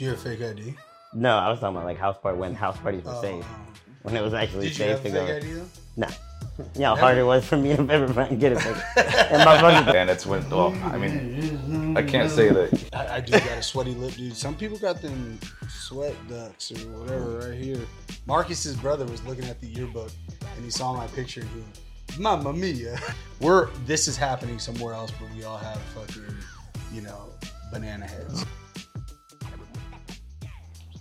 Do you have fake ID? No, I was talking about like house party when house parties were Oh, safe. When it was actually Did you safe have a to go. fake ID though? Nah. You know how hard it was for me to ever fucking get it. and my fucking And it's when, well, I mean, I can't say that I, I do got a sweaty lip, dude. Some people got them sweat ducts or whatever right here. Marcus's brother was looking at the yearbook and he saw my picture and he went, Mamma mia. We're this is happening somewhere else, but we all have fucking, you know, banana heads.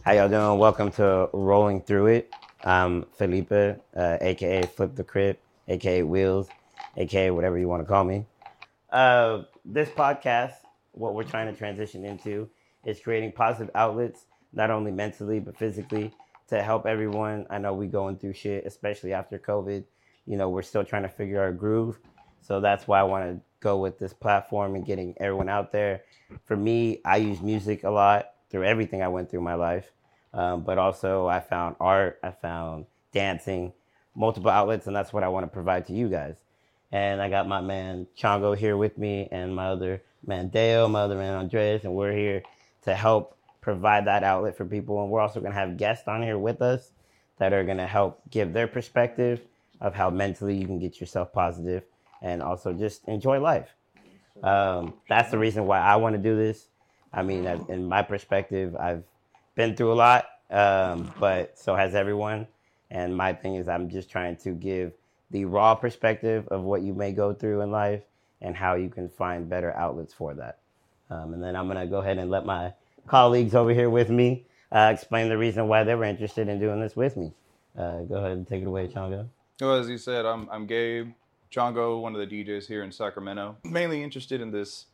How y'all doing? Welcome to Rolling Through It. I'm Felipe, uh, aka Flip the Crib, aka Wheels, aka whatever you want to call me. Uh, this podcast, what we're trying to transition into, is creating positive outlets, not only mentally but physically, to help everyone. I know we going through shit, especially after COVID. You know, we're still trying to figure our groove. So that's why I want to go with this platform and getting everyone out there. For me, I use music a lot through everything I went through my life. Um, but also, I found art, I found dancing, multiple outlets, and that's what I want to provide to you guys. And I got my man Chango here with me, and my other man Dale, my other man Andres, and we're here to help provide that outlet for people. And we're also going to have guests on here with us that are going to help give their perspective of how mentally you can get yourself positive and also just enjoy life. Um, that's the reason why I want to do this. I mean, in my perspective, I've been through a lot, um, but so has everyone. And my thing is, I'm just trying to give the raw perspective of what you may go through in life and how you can find better outlets for that. Um, and then I'm to go ahead and let my colleagues over here with me uh, explain the reason why they were interested in doing this with me. Uh, go ahead and take it away, Chango. Well, as you said, I'm I'm Gabe Chango, one of the DJs here in Sacramento. Mainly interested in this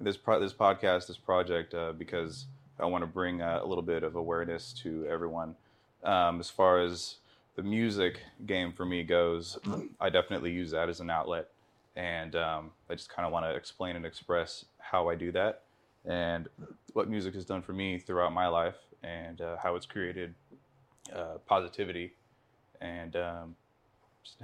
this pro- this podcast, this project, uh, because I want to bring uh, a little bit of awareness to everyone. Um, as far as the music game for me goes, I definitely use that as an outlet, and um, I just kind of want to explain and express how I do that, and what music has done for me throughout my life, and uh, how it's created uh, positivity, and um,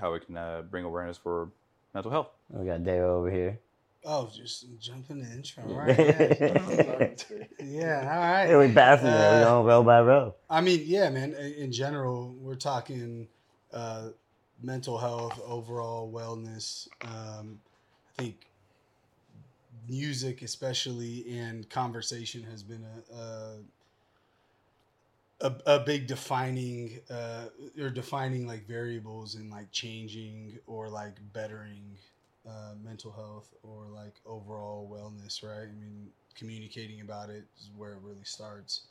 how it can uh, bring awareness for mental health. We got Dale over here. Oh, just jumping in intro. All right. Yeah, yeah all right. Hey, we passing it. Uh, We going row by row. I mean, yeah, man. in- In general, we're talking uh, mental health, overall wellness. Um, I think music, especially, and conversation has been a a, a, a big defining uh, or defining like variables and like changing or like bettering uh, mental health or like overall wellness. Right? I mean, communicating about it is where it really starts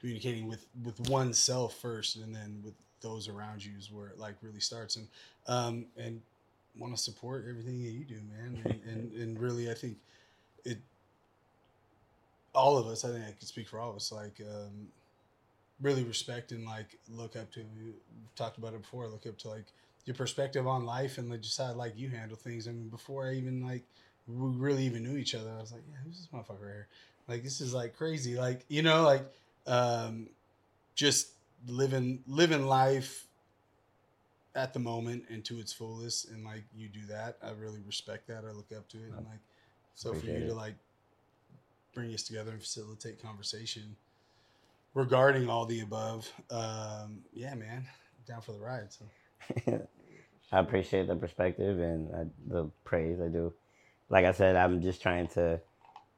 communicating with with oneself first and then with those around you is where it like really starts and um and want to support everything that you do man and, and and really i think it all of us i think i can speak for all of us like um really respect and like look up to we've talked about it before look up to like your perspective on life and like just how like you handle things. I mean before i even like we really even knew each other i was like yeah who's this motherfucker here? Like this is like crazy. Like you know like um just living living life at the moment and to its fullest. And like you do that i really respect that. I look up to it. And like so for you to like bring us together and facilitate conversation regarding all the above um yeah man down for the ride so I appreciate the perspective and uh, the praise I do. Like I said, I'm just trying to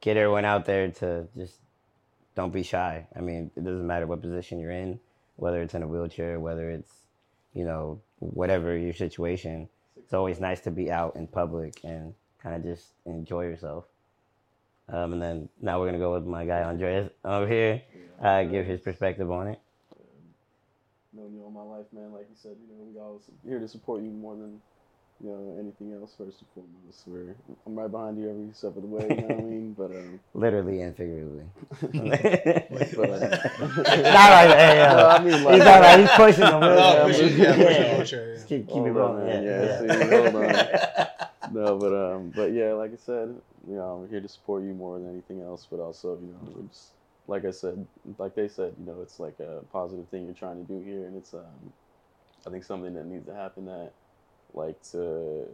get everyone out there to just don't be shy. I mean, it doesn't matter what position you're in, whether it's in a wheelchair, whether it's, you know, whatever your situation. It's always nice to be out in public and kind of just enjoy yourself. Um, and then now we're gonna go with my guy Andres over here, uh, give his perspective on it. Known you all my life, man. Like you said, you know, we always here to support you more than you know anything else. First and foremost, we're I'm right behind you every step of the way. You know what I mean? But um, Literally and figuratively. but, uh, Not like that. Hey, No, I mean, he's like- He's pushing them. Yeah, pushing- I'm- yeah, pushing yeah. yeah. Keep, keep it rolling. man. Yeah, Yeah, yeah. see, no, but um, but yeah, like I said, you know, I'm here to support you more than anything else. But also, you know, we're just like I said, like they said, you know, it's like a positive thing you're trying to do here, and it's um, I think something that needs to happen that like to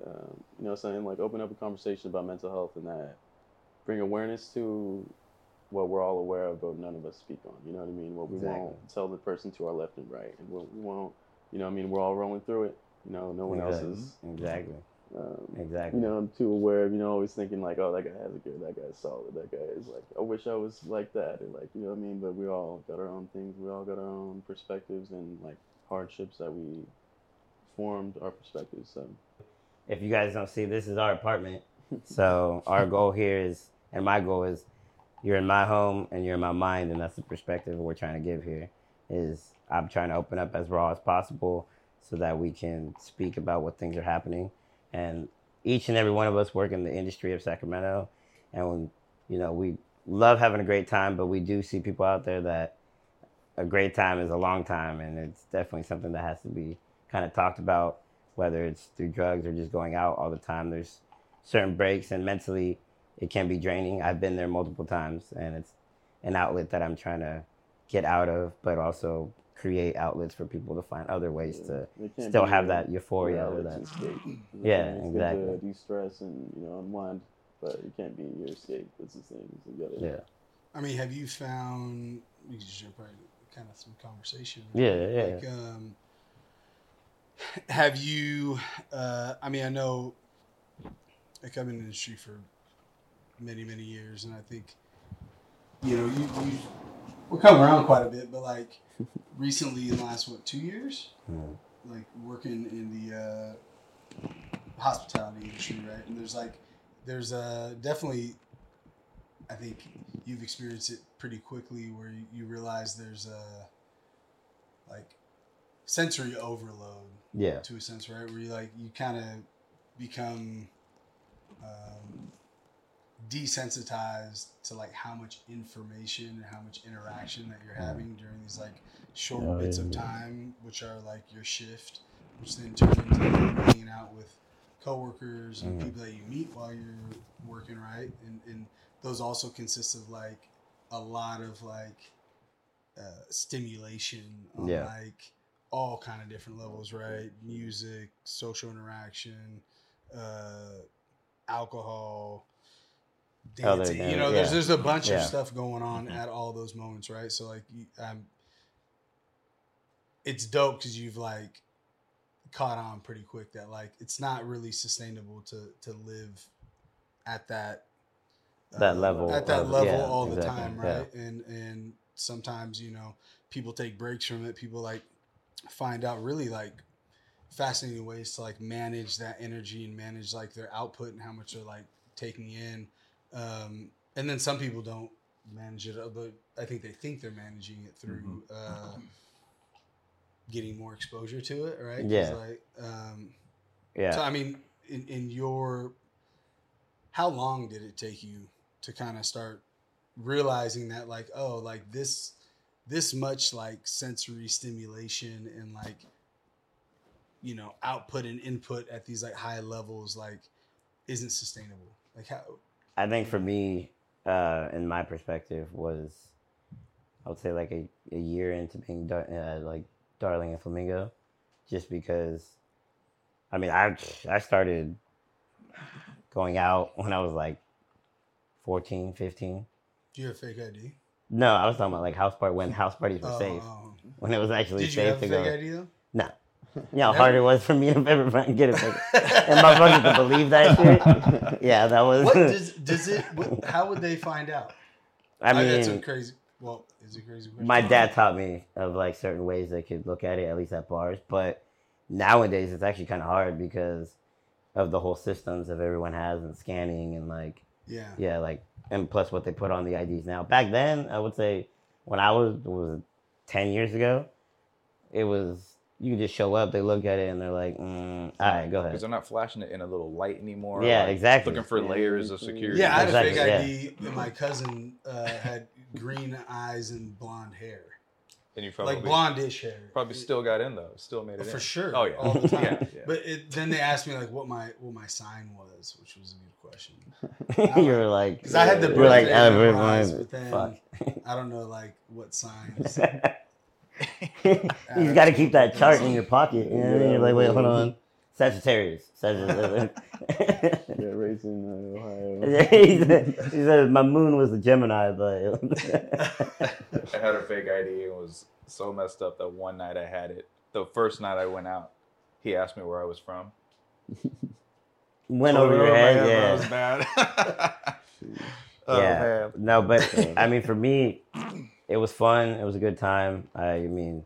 um, you know saying like open up a conversation about mental health and that bring awareness to what we're all aware of, but none of us speak on. You know what I mean? What we Exactly. won't tell the person to our left and right, and what we won't. You know, what I mean, we're all rolling through it. You know, no one else is. Exactly. Um, Exactly. you know, I'm too aware of, you know, always thinking like, oh, that guy has it good, that guy's solid, that guy is like, I wish I was like that, and like, you know what I mean? But we all got our own things, we all got our own perspectives and like hardships that we formed our perspectives. So, if you guys don't see, this is our apartment. So our goal here is, and my goal is, you're in my home and you're in my mind, and that's the perspective we're trying to give here. Is I'm trying to open up as raw as possible so that we can speak about what things are happening, and each and every one of us work in the industry of Sacramento, and you know we love having a great time, but we do see people out there that a great time is a long time, and it's definitely something that has to be kind of talked about whether it's through drugs or just going out all the time. There's certain breaks, and mentally, it can be draining. I've been there multiple times, and it's an outlet that I'm trying to get out of, but also create outlets for people to find other ways to still have that euphoria your or outlet to that. escape. You know what I Yeah, it's exactly. Good to de-stress and you know unwind, but it can't be your escape. That's the thing. So you gotta, Yeah, I mean, have you found? We just jump right kind of some conversation. yeah, yeah. Like, um, have you? Uh, I mean, I know. Like I've been in the industry for many, many years, and I think, you know, you, you we're coming around quite a bit, but like recently, in the last what two years, Mm. like working in the uh, hospitality industry, right? And there's like, there's uh, definitely, I think you've experienced it pretty quickly where you, you realize there's a like sensory overload yeah. to a sense, right? Where you like you kind of become um, desensitized to like how much information and how much interaction that you're having during these like short Oh, bits of time, which are like your shift, which then turn into like, hanging out with coworkers and Mhm. people that you meet while you're working, right? And and those also consist of like a lot of like uh, stimulation on Yeah. like all kind of different levels, right? Music, social interaction, uh, alcohol, dancing. than- you know, there's yeah. there's a bunch Yeah. of stuff going on Mhm. at all those moments, right? So like, um, it's dope because you've like caught on pretty quick that like it's not really sustainable to to live at that uh, That level at that of- level yeah, all the exactly, time right and and sometimes you know people take breaks from it people like find out really like fascinating ways to like manage that energy and manage like their output and how much they're like taking in um and then some people don't manage it but i think they think they're managing it through uh getting more exposure to it right? Yeah. like um Yeah. so I mean, in, in your, how long did it take you to kind of start realizing that like, oh, like this, this much like sensory stimulation and like, you know, output and input at these like high levels like isn't sustainable. Like how? I think for me, uh, in my perspective, was I would say like a, a year into being dar- uh, like Darling and Flamingo, just because. I mean, I I started going out when I was like 14, 15. Do you have a fake ID? No, I was talking about like house party when house parties were Oh, safe. When it was actually Did you safe have a to fake go. ID though? No. You know how hard it was for me to ever fucking get a fake. And my fucking to believe that shit. Yeah, that was. What does does it? What, how would they find out? I mean, that's a crazy. Well, is it a crazy? Question? my dad taught me of like certain ways they could look at it, at least at bars. But nowadays, it's actually kind of hard because of the whole systems that everyone has and scanning and like Yeah. yeah, like and plus what they put on the IDs now. Back then, I would say when I was was ten years ago, it was you could just show up, they look at it, and they're like, mm, "All right, go ahead." Because they're not flashing it in a little light anymore. Yeah, like, exactly. Looking for Yeah, layers of security. Yeah, I had Exactly, a fake yeah. ID, and my cousin uh, had green eyes and blonde hair, and you probably like blondish hair. probably still got in though. Still made it for in. sure. Oh yeah, all the time. yeah, yeah. But it, then they asked me like what my what my sign was, which was a good question. you were like, Because I had the you were like, birthday "Ah, memorized, everyone- but then fuck. I don't know like what signs. you got to keep that chart in your pocket. You know what I mean? You're like, wait, hold on. Sagittarius. Sagittarius. Yeah, raised in uh, Ohio. he, said, he said my moon was a Gemini, but I had a fake ID and was so messed up that one night I had it. The first night I went out, he asked me where I was from. went over your head. That Yeah. was bad. oh, yeah. man. No, but I mean, for me, it was fun. It was a good time. I mean,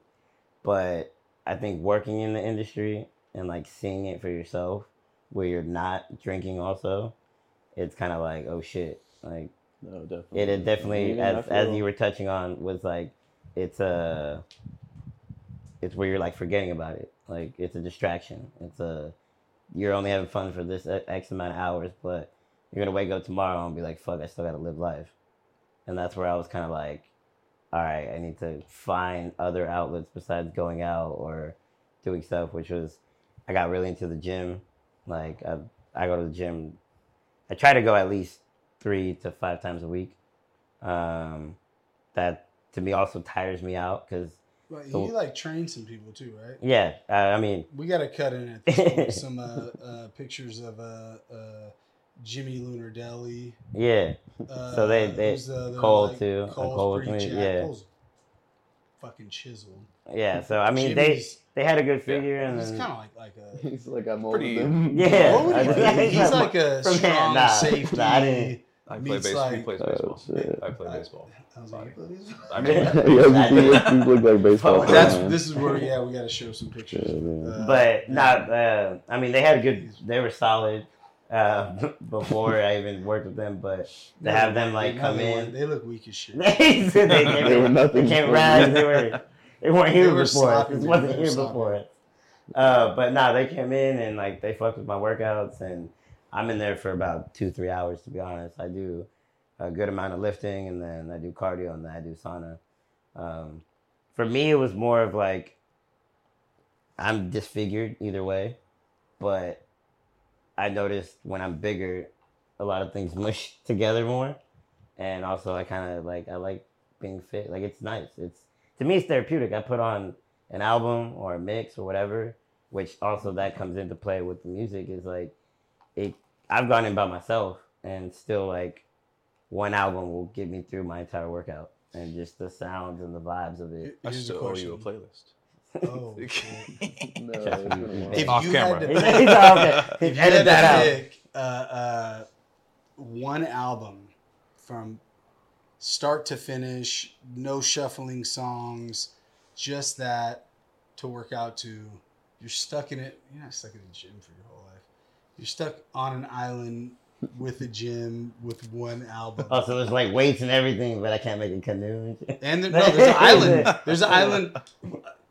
but I think working in the industry and like seeing it for yourself, where you're not drinking, also, it's kind of like, oh shit, like No, definitely. it, it definitely, I as as you were touching on, was like, it's a, it's where you're like forgetting about it. Like it's a distraction. It's a, you're only having fun for this X amount of hours, but you're gonna wake up tomorrow and be like, fuck, I still gotta live life. And that's where I was kind of like, all right, I need to find other outlets besides going out or doing stuff, which was, I got really into the gym. Like, I, I go to the gym, I try to go at least three to five times a week. Um, that to me also tires me out because, Well, So- you like train some people too, right? yeah, uh, I mean, We got to cut in at this point some uh, uh, pictures of uh, uh, Jimmy Lunar Deli. yeah, Uh, So they- they- who's the other, Cole, like, too. Uh, Cole's Cole was me, yeah. Cole's fucking chiseled. yeah. So I mean, they Jimmy's- they had a good figure, and He's kind of like like a. He's like I'm Pretty- than Yeah. What would he I be? just- He's like a From- strong nah, safety. nah, I didn't- I play meets baseball. he plays Oh, baseball. shit. I play baseball. I was like, you play baseball? I mean, yeah, you, you look like baseball. That's man. this is where yeah we got to show some pictures. Yeah. Uh, but not. Uh, I mean, they had a good. They were solid uh, before I even worked with them. But to have them like they- come in, they look weak as shit. they, said they, they, They were nothing They came before. rise. They were. They weren't here They were before. sloppy, This wasn't They here sloppy. before. Uh, but nah, they came in and like they fucked with my workouts, and I'm in there for about two, three hours to be honest. I do a good amount of lifting, and then I do cardio, and then I do sauna. Um, for me, it was more of like I'm disfigured either way, but I noticed when I'm bigger, a lot of things mush together more, and also I kind of like I like being fit. Like it's nice. It's to me, it's therapeutic. I put on an album or a mix or whatever, which also that comes into play with the music. Is like it. I've gone in by myself, and still like one album will get me through my entire workout, and just the sounds and the vibes of it. I Here's the still owe you a playlist. Oh. No, it's been a while. If Off you camera. had He's to like, if you had that to out. pick uh, uh, one album from start to finish, no shuffling songs, just that to work out to, you're stuck in it. You're not stuck in a gym for your whole life. You're stuck on an island with a gym with one album. Oh, so there's like weights and everything, but I can't make a canoe. and. And there, no, there's an island. There's an island.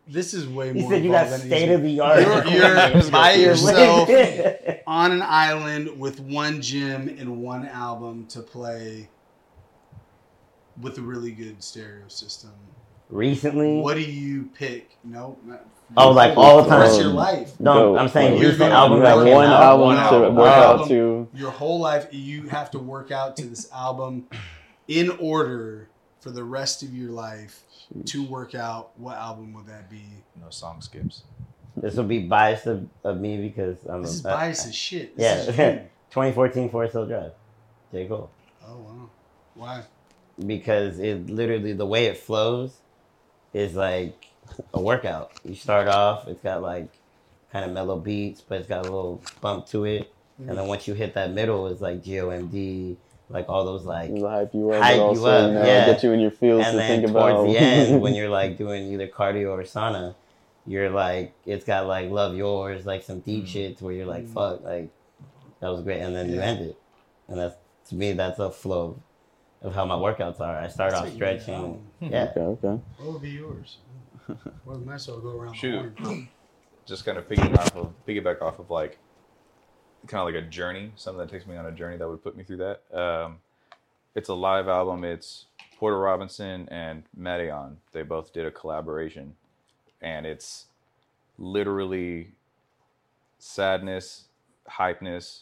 This is way You more. said you got involved than it state of the art. You're- you're by yourself. yourself. on an island with one gym and one album to play with a really good stereo system. Recently, What do you pick? No, not Oh, like all the time. rest your Um, life. no, Go. I'm saying You're recent album you that have one out. album to album. work One out to. Your whole life, you have to work out to this album in order for the rest of your life to work out. What album would that be? No song skips. This will be biased of, of me because I'm This is a, biased as shit. This yeah. is you. 2014 Forest Hill Drive, J Cole. Oh wow. Why? because it literally the way it flows is like a workout. You start off, it's got like kind of mellow beats, but it's got a little bump to it, and then mm. once you hit that middle, it's like GOMD, like all those like, It'll hype you up, Hype you but also up, you know, yeah. get you in your feels and to then think towards about. the end when you're like doing either cardio or sauna, you're like it's got like love yours, like some deep shit to where you're like Mm. fuck, like that was great, and then you end it, and that's to me that's a flow of how my workouts are. I start That's off what you need. stretching, Oh, yeah. okay, okay. What would be yours? Well, might as well go around Shoot. the. Just kind of piggyback off of piggyback off of like kind of like a journey, something that takes me on a journey that would put me through that. Um, it's a live album. It's Porter Robinson and Madeon. They both did a collaboration, and it's literally sadness, hypeness.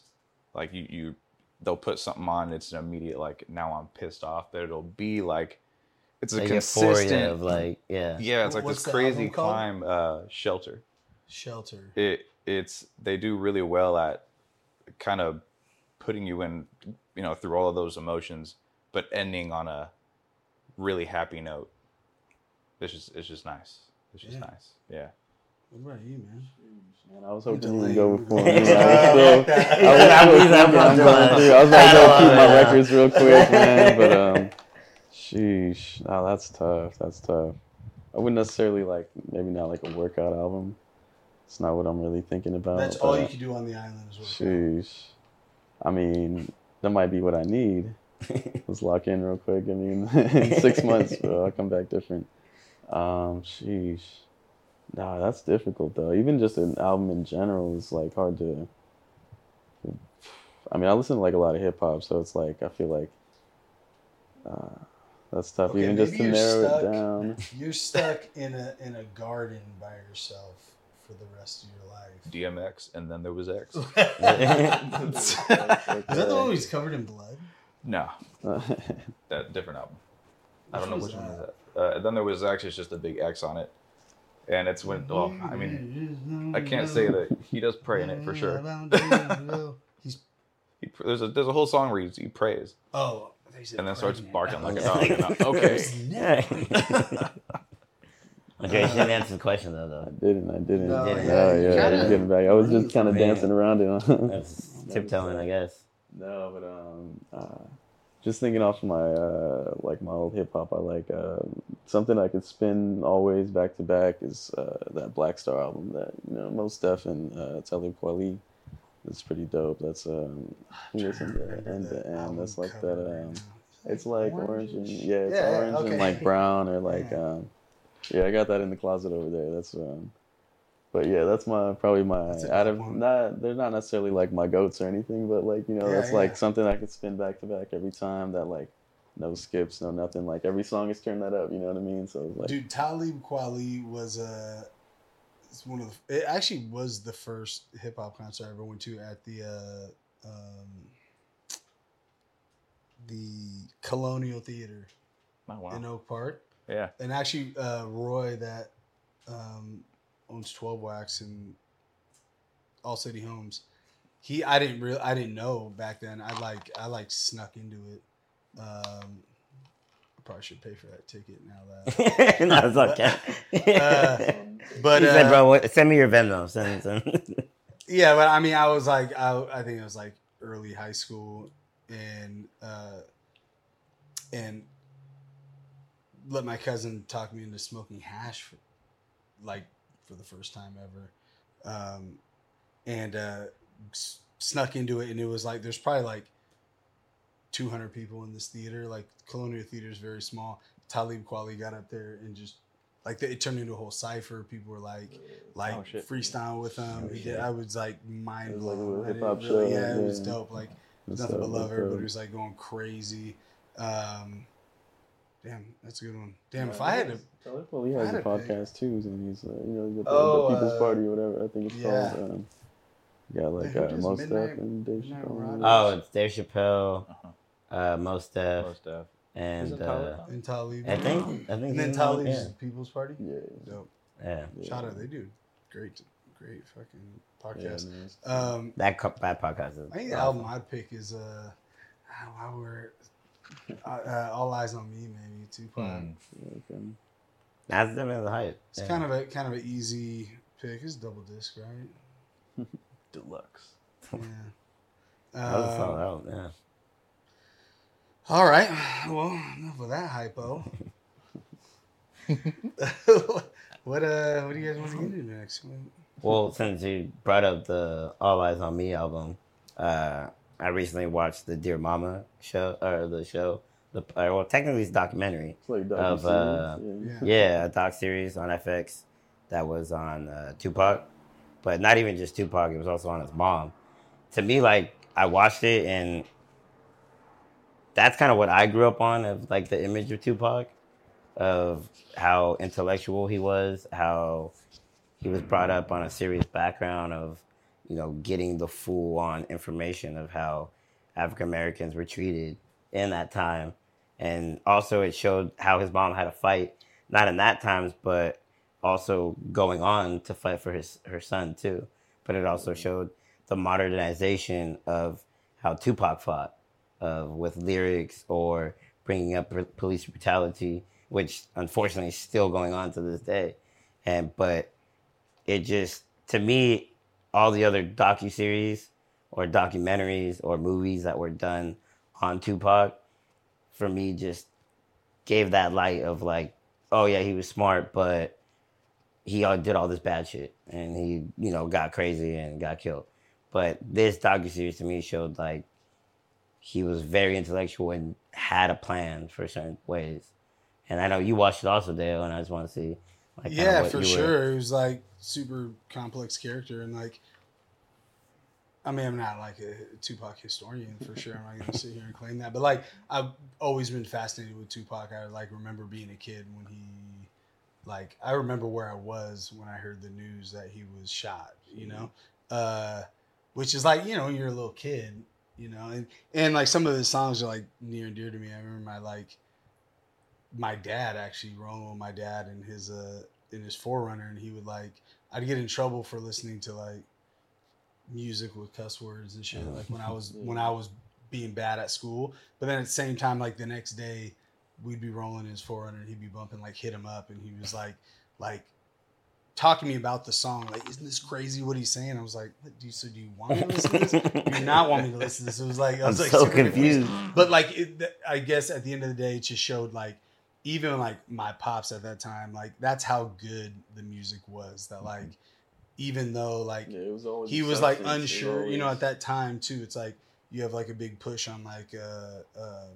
Like you, you, they'll put something on. It's an immediate like now I'm pissed off. But it'll be like it's a Like consistent. of like, yeah. yeah, it's like What's this crazy climb. Uh, shelter. Shelter. It it's they do really well at kind of putting you in, you know, through all of those emotions, but ending on a really happy note. It's just it's just nice. It's just Yeah. nice. Yeah. What about you, man? Man, I was hoping you would go before me. I was Yeah. still, I was, I'm- thinking, I'm I'm going it. was like, go keep know, my yeah. records real quick, man. But um, sheesh, no, that's tough. That's tough. I wouldn't necessarily like maybe not like a workout album. It's not what I'm really thinking about. That's all you can do on the island is work. out. Sheesh. I mean, that might be what I need. Let's lock in real quick. I mean, in six months, bro, I'll come back different. Um, sheesh. Nah, that's difficult though. Even just an album in general is like hard to. I mean, I listen to like a lot of hip hop, so it's like I feel like uh, that's tough. Okay, Even just to you're narrow stuck. it down. You're stuck in a in a garden by yourself for the rest of your life. DMX, and then there was X. Is that the one he's covered in blood? no, that different album. I don't know Which which one is that. Uh, then there was actually just a big X on it, and it's when. Well, I mean, I can't say that he does pray in it for sure. He's He, there's a there's a whole song where he, he prays oh, I thought you said and then starts barking like a dog. Okay. Okay, you didn't answer the question though. Though I didn't. I didn't. No, Oh, yeah, yeah, you yeah. kinda- I'm getting back. I was just kind of dancing around it. That's tiptoeing, I guess. No, but um, uh, just thinking off my uh, like my old hip hop, I like um, something I could spin always back to back is uh, that Black Star album that you know Mos Def and uh, Talib Kweli. It's pretty dope. That's um, listen to end to end. That's like that. Um, it's like orange and yeah, it's Yeah, orange okay. and like brown or like Yeah. um, yeah. I got that in the closet over there. That's um, but yeah, that's my probably my out of one. not they're not necessarily like my goats or anything, but like you know Yeah, that's like something I could spin back to back every time. That like no skips, no nothing. Like every song is turned that up. You know what I mean? So like Dude, Talib Kweli was uh, it's one of the. It actually was the first hip hop concert I ever went to at the uh, um, the Colonial Theater Oh, wow. in Oak Park, Yeah. and actually uh, Roy that um, owns Twelve Wax and All City Homes. He, I didn't real, I didn't know back then. I like, I like snuck into it. Um, I probably should pay for that ticket now that. no, it's okay. Uh, But he uh, said, "Bro, what, send me your Venmo." Send, send. Yeah, but I mean, I was like, I, I think it was like early high school, and uh, and let my cousin talk me into smoking hash, for, like for the first time ever, um, and uh, s- snuck into it, and it was like there's probably like 200 people in this theater. Like Colonial Theater is very small. Talib Kweli got up there and just like it turned into a whole cipher. People were like like Oh, freestyle with him. Oh, He did, I was like mind It like blown. didn't hip-hop really- show, Yeah, it was dope. Like nothing but love everybody was like going crazy. Um, damn, that's a good one. Damn, if I had to, Talib Kweli if I has a had to pick- podcast too, and he's uh, you know he's got the, Oh, the People's uh, Party or whatever I think it's yeah. called. Um, got like uh, Most Midnight- Def and Dave Chappelle. Oh, it's Dave Chappelle, Uh-huh. uh, Mos Def, Mos Def. and Isn't uh, and Talib, I think I think and then he's Talib's yeah. People's Party. Yeah, Dope. yeah. yeah. Shout out, they do great, great fucking podcast. man, it's- Um, That co- that podcast is. I think the album I'd pick is uh, while we're uh, uh, All Eyez on Me, maybe Tupac. Yeah, okay. That's definitely the hype. It's yeah. kind of a kind of an easy pick. It's double disc, right? Deluxe. Yeah. That was a Um, solid yeah. All right. Well, enough of that hypo. what uh? What do you guys want to get into next? Well, since you brought up the All Eyez on Me album, uh, I recently watched the Dear Mama show or the show. The uh, well, technically it's a documentary. It's like Of, uh, Yeah. Yeah, a doc series on FX that was on uh, Tupac, but not even just Tupac. It was also on his mom. To me, like I watched it, and that's kind of what I grew up on of like the image of Tupac, of how intellectual he was, how he was brought up on a serious background of, you know, getting the full on information of how African Americans were treated in that time. And also it showed how his mom had a fight, not in that times, but also going on to fight for his her son too. but it also showed the modernization of how Tupac fought, uh, with lyrics or bringing up police brutality, which unfortunately is still going on to this day. And but it just to me, all the other docu series or documentaries or movies that were done on Tupac, for me, just gave that light of like, oh yeah, he was smart, but he did all this bad shit and he, you know, got crazy and got killed. But this docu series to me showed like he was very intellectual and had a plan for certain ways. And I know you watched it also, Dale, and I just want to see. Like, yeah, for sure. It was like super complex character and like. I mean, I'm not like a Tupac historian for sure. I'm not gonna sit here and claim that, but like I've always been fascinated with Tupac. I like remember being a kid when he, like, I remember where I was when I heard the news that he was shot. You know, uh, which is like you know you're a little kid you know and and like some of his songs are like near and dear to me i remember my like my dad actually rolling with my dad and his uh in his 4Runner and he would like i'd get in trouble for listening to like music with cuss words and shit like when i was when i was being bad at school but then at the same time like the next day we'd be rolling his 4Runner and he'd be bumping like hit him up and he was like like talking to me about the song. Like, isn't this crazy what he's saying? I was like, do you, so do you want me to listen to this? do you not want me to listen to this? It was like, I was I'm like, so confused. But like, it, I guess at the end of the day, it just showed like, even like my pops at that time, like that's how good the music was. That like, even though like yeah, was he was like unsure, always... you know, at that time too, it's like you have like a big push on like uh, um,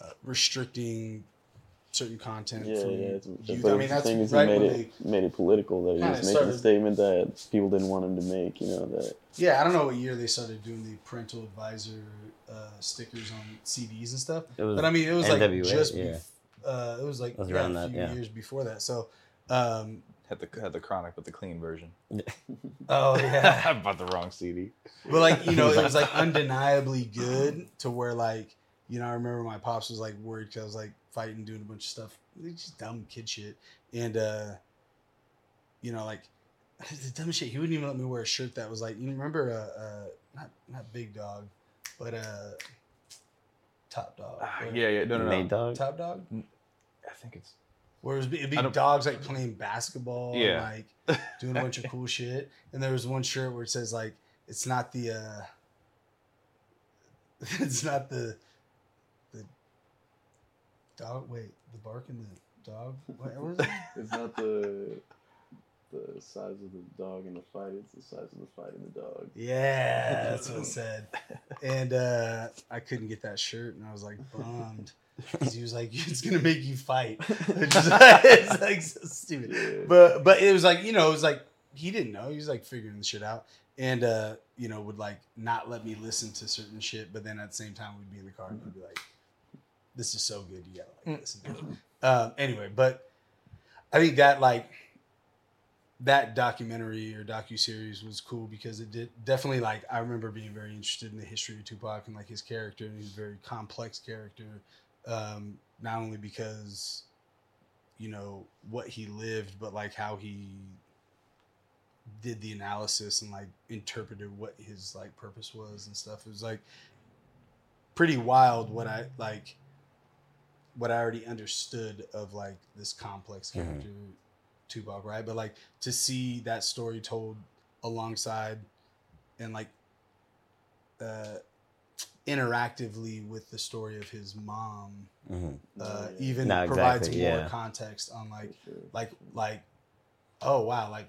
uh, restricting certain content. Yeah, from yeah. It's, youth. I mean, that's thing is right he made it they made it political. That he was making started, a statement that people didn't want him to make. You know that. Yeah, I don't know what year they started doing the parental advisor uh, stickers on CDs and stuff. but I mean, it was NWA, like just yeah. Uh, it was like was yeah, a few that, yeah. years before that. So. Um, had the had the chronic but the clean version. oh yeah, I bought the wrong CD. But like you know, it was like undeniably good to where like you know I remember my pops was like worried because I was like fighting, doing a bunch of stuff. It's just dumb kid shit. And uh, you know, like the dumb shit. He wouldn't even let me wear a shirt that was like you remember uh, uh not not big dog, but uh top dog. Uh, yeah, yeah, no, no, no. Dog? Top dog. I think it's. Where it was it'd be dogs like playing basketball, yeah, and, like doing a bunch of cool shit. And there was one shirt where it says like it's not the uh it's not the, the Dog. Wait, the bark and the dog. What, what is it? it's not the the size of the dog in the fight. It's the size of the fight in the dog. Yeah, that's what it said. And uh, I couldn't get that shirt, and I was like bummed. Because he was like, "It's gonna make you fight." It's, like, it's like so stupid. Yeah. But but it was like you know it was like he didn't know. He was like figuring the shit out, and uh, you know would like not let me listen to certain shit. But then at the same time, we'd be in the car and he'd be like, this is so good. You gotta like mm. listen to it. Um, anyway, but I think that like that documentary or docu series was cool because it did definitely like I remember being very interested in the history of Tupac and like his character and he's a very complex character. Um, not only because you know what he lived, but like how he did the analysis and like interpreted what his like purpose was and stuff. It was like pretty wild what I like what I already understood of like this complex mm-hmm. character mm-hmm. Tupac, right? But like to see that story told alongside and like uh interactively with the story of his mom mm-hmm. uh, even no, provides exactly, more yeah. context on like sure. like like oh wow like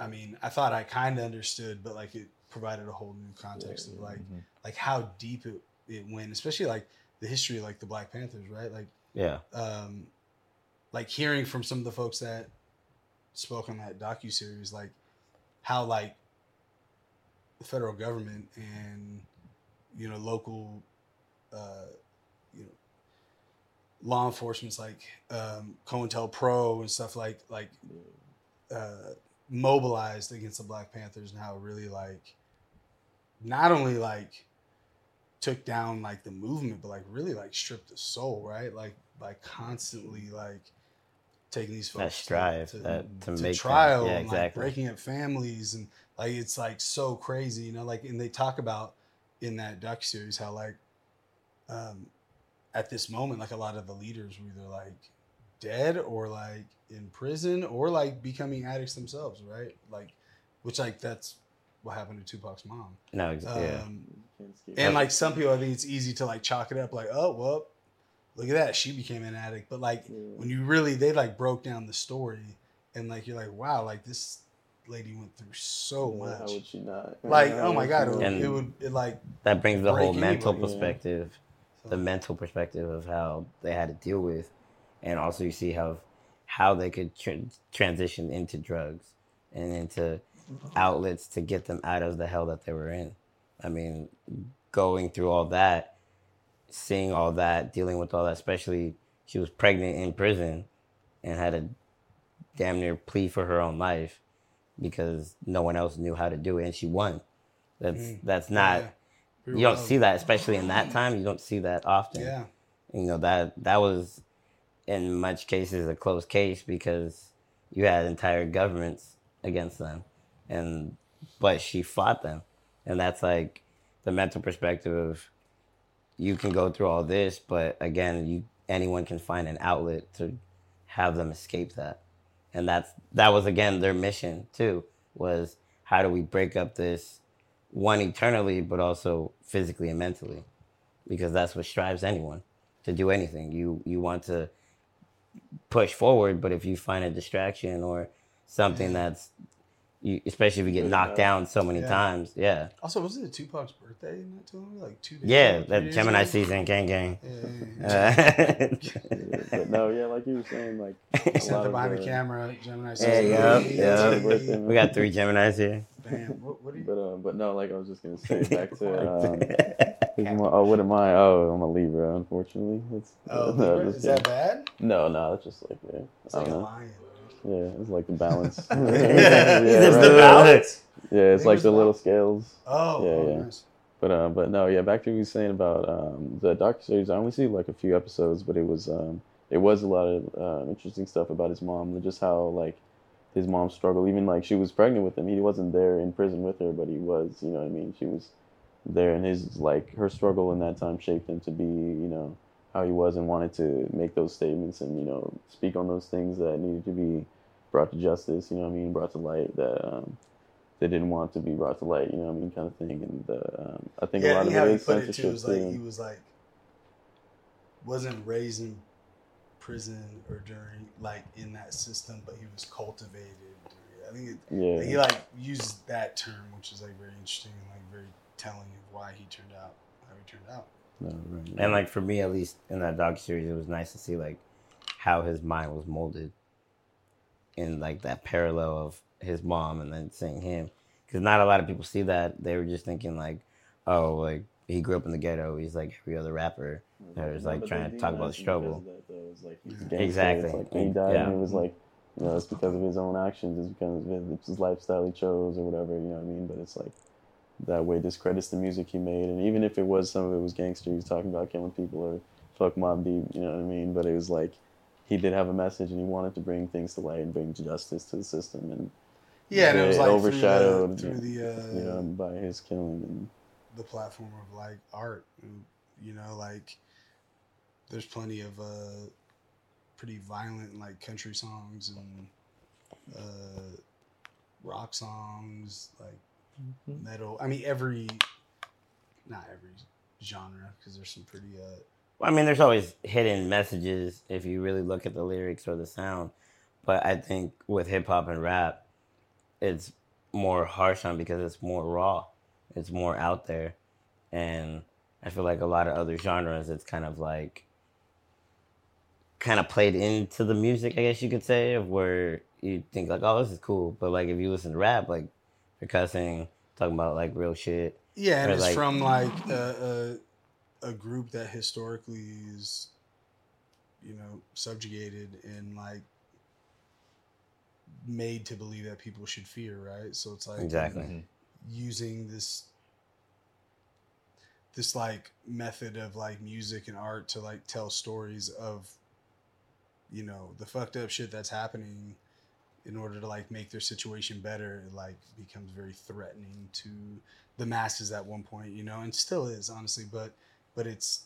i mean i thought i kind of understood but like it provided a whole new context yeah, of like mm-hmm. like how deep it, it went especially like the history of like the Black Panthers, right? Like yeah, um, like hearing from some of the folks that spoke on that docu series, like how like the federal government and you know local, uh, you know, law enforcement's like um, COINTELPRO and stuff like like uh, mobilized against the Black Panthers and how really like not only like took down like the movement, but like really like stripped the soul, right? Like by constantly like taking these folks that to- strive to, that to, to make trial Them, yeah, and like breaking up families and like it's like so crazy, you know. Like and they talk about in that doc series how like um at this moment like a lot of the leaders were either like dead or like in prison or like becoming addicts themselves, right? Like which like that's what happened to Tupac's mom. no, ex- Um, yeah, and like some people, I think it's easy to like chalk it up, like, oh well, look at that, she became an addict. But like Yeah. when you really, they like broke down the story, and like you're like, wow, like this lady went through so Yeah, How much. would she not? Like, Yeah, oh my god, it would, And- it would it like that brings the whole mental anybody, yeah. perspective so- the mental perspective of how they had to deal with, and also you see how how they could tr- transition into drugs and into outlets to get them out of the hell that they were in. I mean, going through all that, seeing all that, dealing with all that, especially she was pregnant in prison and had a damn near plea for her own life because no one else knew how to do it and she won. That's Mm. that's not Yeah. you don't see that especially in that time you don't see that often Yeah, you know that that was in much cases a close case because you had entire governments against them and but she fought them and that's like the mental perspective of you can go through all this but again you anyone can find an outlet to have them escape that. And that's that was again their mission too was how do we break up this one eternally but also physically and mentally? Because that's what strives anyone to do anything. You you want to push forward but if you find a distraction or something that's you, especially if you get knocked down so many Yeah. times yeah Also, wasn't it Tupac's birthday not too long ago? Like two days yeah that gemini ago? season gang gang Yeah, yeah, yeah. uh, but no, yeah, like you were saying, like He sent lot the behind the the- camera, Gemini. Yeah, says, yup, "Hey, yup. hey, Birthday, we got three geminis here Damn, what, what are you? But uh, but no, like I was just gonna say back to um, my- oh, what am I? Oh, I'm a Libra, unfortunately. It's, Oh, no, Libra? just is that bad? No, no, it's just like yeah, It's I like a don't know. lion. Yeah, it's like the balance. Yeah, Is right. the balance? Yeah, it's like Libra's the the little balance? scales. Oh, Yeah, oh, yeah. nice. But uh, but no, yeah. Back to what you were saying about um, the docu series. I only see like a few episodes, but it was um, it was a lot of uh, interesting stuff about his mom, and just how like his mom struggled. Even like she was pregnant with him, he wasn't there in prison with her, but he was. You know what I mean? She was there, and his like her struggle in that time shaped him to be you know how he was and wanted to make those statements and you know speak on those things that needed to be brought to justice. You know what I mean? Brought to light that. Um, they didn't want to be brought to light, you know what I mean, kind of thing. And uh, um, I think a Yeah, lot he of how it he put it too censorship was like too. he was like wasn't raised in prison or during like in that system, but he was cultivated. I think it, yeah, he like used that term, which is like very interesting and like very telling of why he turned out how he turned out. no, right, And like for me, at least in that docu series, it was nice to see like how his mind was molded in like that parallel of his mom and then seeing him. Because not a lot of people see that. They were just thinking like, oh, like he grew up in the ghetto. He's like every other rapper. that was, like, trying to talk about the struggle. because of that, like he's a Yeah. gangster. Exactly. Like he died, Yeah. and he was like, you know, it's because of his own actions. It's because of his, it's his lifestyle he chose or whatever. You know what I mean? But it's like that way discredits the music he made, and even if it was some of it was gangster, he's talking about killing people or fuck Mobb Deep. You know what I mean? But it was like he did have a message, and he wanted to bring things to light and bring justice to the system, and Yeah, and it was like overshadowed, through the, through the uh, you know, by his killing. And the platform of like art. You know, like there's plenty of uh, pretty violent like country songs and uh, rock songs, like metal. I mean, every not every genre because there's some pretty uh, I mean, there's always hidden messages if you really look at the lyrics or the sound. But I think with hip hop and rap, it's more harsh on because it's more raw. It's more out there. And I feel like a lot of other genres, it's kind of like kind of played into the music, I guess you could say, of where you think like, oh, this is cool. But like if you listen to rap, like you're cussing, talking about like real shit. yeah, and it's like- from like a, a a group that historically is you know subjugated and like made to believe that people should fear, right? So it's like Exactly. Mhm. using this this like method of like music and art to like tell stories of you know the fucked up shit that's happening in order to like make their situation better it like becomes very threatening to the masses at one point you know and still is honestly but but it's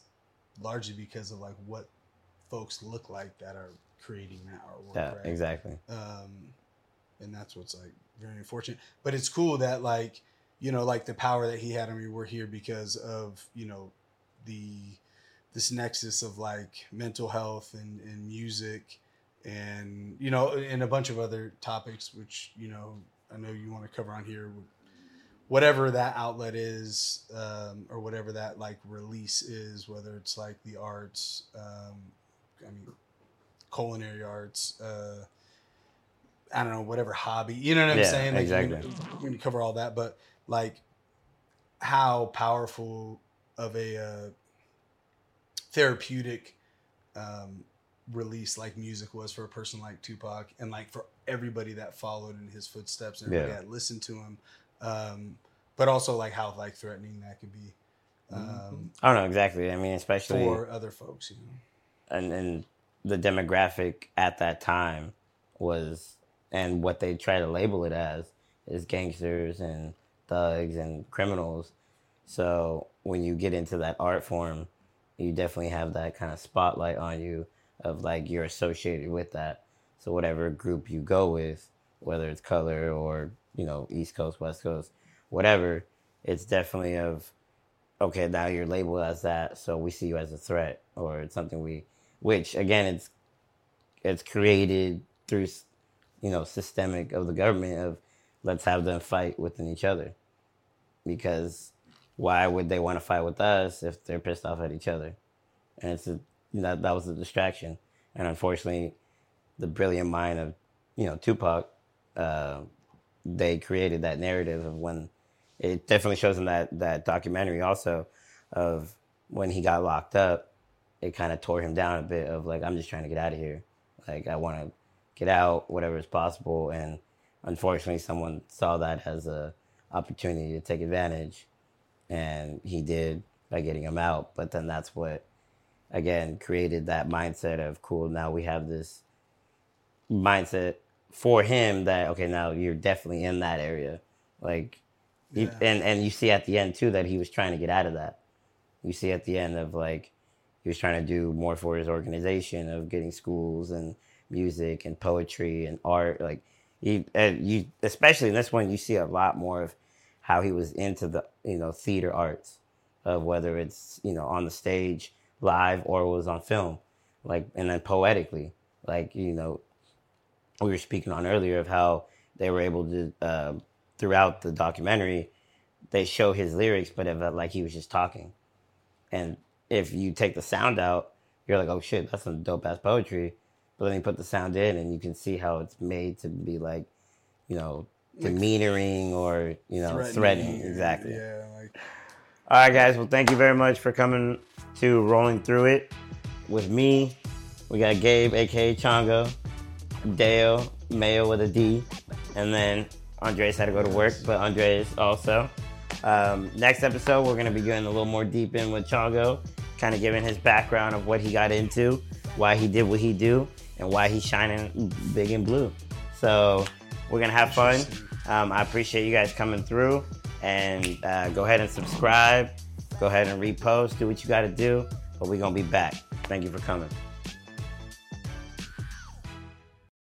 largely because of like what folks look like that are creating that artwork Yeah, right? exactly. um, and that's what's like very unfortunate. But it's cool that like you know like the power that he had on me. We're here because of you know the this nexus of like mental health and, and music and you know and a bunch of other topics which you know I know you want to cover on here whatever that outlet is um, or whatever that like release is whether it's like the arts um, I mean culinary arts uh, I don't know, whatever hobby. You know what I'm Yeah, saying? Like, exactly. We're gonna, cover all that, but like how powerful of a uh, therapeutic um, release like music was for a person like Tupac, and like for everybody that followed in his footsteps and everybody Yeah. that listened to him. Um, but also like how like threatening that could be um, I don't know exactly. I mean, especially for other folks. You know. and and the demographic at that time was and what they try to label it as is gangsters and thugs and criminals. So when you get into that art form, you definitely have that kind of spotlight on you of like you're associated with that. So whatever group you go with, whether it's color or you know East Coast, West Coast, whatever, it's definitely of okay now you're labeled as that, so we see you as a threat or it's something we, which again it's it's created through you know systemic of the government of let's have them fight within each other. Because why would they want to fight with us if they're pissed off at each other? And it's a that that was a distraction. And unfortunately the brilliant mind of you know Tupac uh, they created that narrative of when it definitely shows in that that documentary also of when he got locked up it kind of tore him down a bit of like I'm just trying to get out of here. Like I want to get out whatever is possible. And unfortunately someone saw that as a opportunity to take advantage and he did by getting him out. But then that's what again created that mindset of cool now we have this mindset for him that okay now you're definitely in that area. Like he, and and you see at the end too that he was trying to get out of that. You see at the end of like he was trying to do more for his organization of getting schools and music and poetry and art. Like he and you especially in this one you see a lot more of how he was into the you know theater arts of whether it's you know on the stage live or was on film. Like and then poetically like you know we were speaking on earlier of how they were able to uh, throughout the documentary they show his lyrics but it felt like he was just talking and if you take the sound out you're like oh shit that's some dope ass poetry but then you put the sound in and you can see how it's made to be like you know Like demeanoring or you know threatening, or- exactly Yeah, like all right, guys. Well, thank you very much for coming to Rolling Through It with me. We got Gabe, aka Chango, Dale, Mayo with a D, and then Andres had to go to work, but Andres also. Um, next episode, we're to be going a little more deep in with Chango, kind of giving his background of what he got into, why he did what he do, and why he's shining big and blue. So we're to have fun. Um, I appreciate you guys coming through and uh, go ahead and subscribe. Go ahead and repost. Do what you got to do. But we're to be back. Thank you for coming.